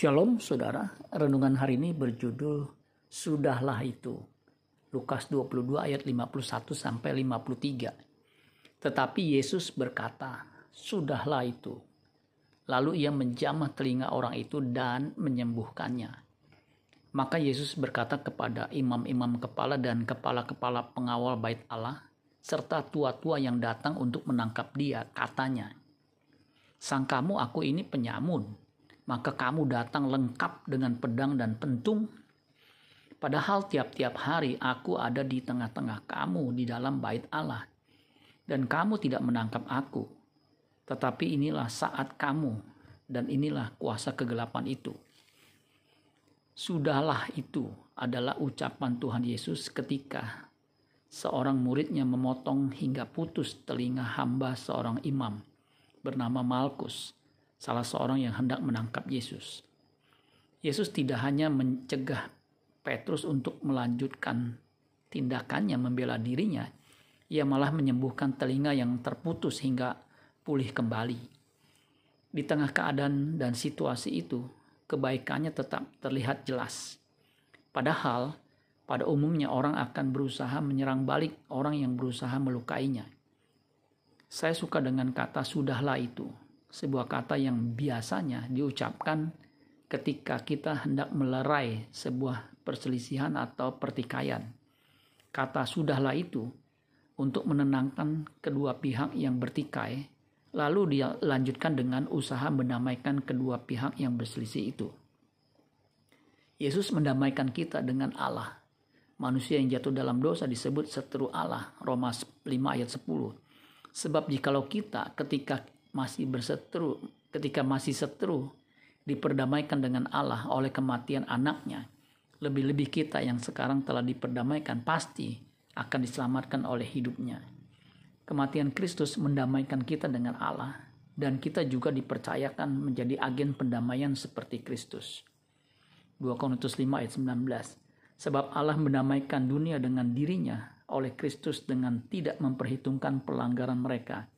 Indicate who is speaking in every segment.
Speaker 1: Shalom saudara, renungan hari ini berjudul Sudahlah itu. Lukas 22 ayat 51 sampai 53. Tetapi Yesus berkata, Sudahlah itu. Lalu ia menjamah telinga orang itu dan menyembuhkannya. Maka Yesus berkata kepada imam-imam kepala dan kepala-kepala pengawal bait Allah, serta tua-tua yang datang untuk menangkap dia, katanya, Sangkamu aku ini penyamun, maka kamu datang lengkap dengan pedang dan pentung. Padahal tiap-tiap hari aku ada di tengah-tengah kamu di dalam bait Allah, dan kamu tidak menangkap aku. Tetapi inilah saat kamu, dan inilah kuasa kegelapan itu. Sudahlah itu adalah ucapan Tuhan Yesus ketika seorang muridnya memotong hingga putus telinga hamba seorang imam bernama Malkus salah seorang yang hendak menangkap Yesus. Yesus tidak hanya mencegah Petrus untuk melanjutkan tindakannya membela dirinya, ia malah menyembuhkan telinga yang terputus hingga pulih kembali. Di tengah keadaan dan situasi itu, kebaikannya tetap terlihat jelas. Padahal, pada umumnya orang akan berusaha menyerang balik orang yang berusaha melukainya. Saya suka dengan kata "sudahlah" itu sebuah kata yang biasanya diucapkan ketika kita hendak melerai sebuah perselisihan atau pertikaian. Kata sudahlah itu untuk menenangkan kedua pihak yang bertikai, lalu dia lanjutkan dengan usaha mendamaikan kedua pihak yang berselisih itu. Yesus mendamaikan kita dengan Allah. Manusia yang jatuh dalam dosa disebut seteru Allah, Roma 5 ayat 10. Sebab jikalau kita ketika masih berseteru, ketika masih seteru, diperdamaikan dengan Allah oleh kematian anaknya, lebih-lebih kita yang sekarang telah diperdamaikan pasti akan diselamatkan oleh hidupnya. Kematian Kristus mendamaikan kita dengan Allah, dan kita juga dipercayakan menjadi agen pendamaian seperti Kristus. 2 Korintus 5 ayat 19 Sebab Allah mendamaikan dunia dengan dirinya oleh Kristus dengan tidak memperhitungkan pelanggaran mereka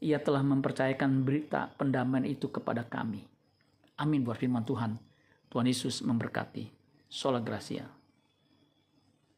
Speaker 1: ia telah mempercayakan berita pendamaian itu kepada kami. Amin buat firman Tuhan. Tuhan Yesus memberkati. Sola Gracia.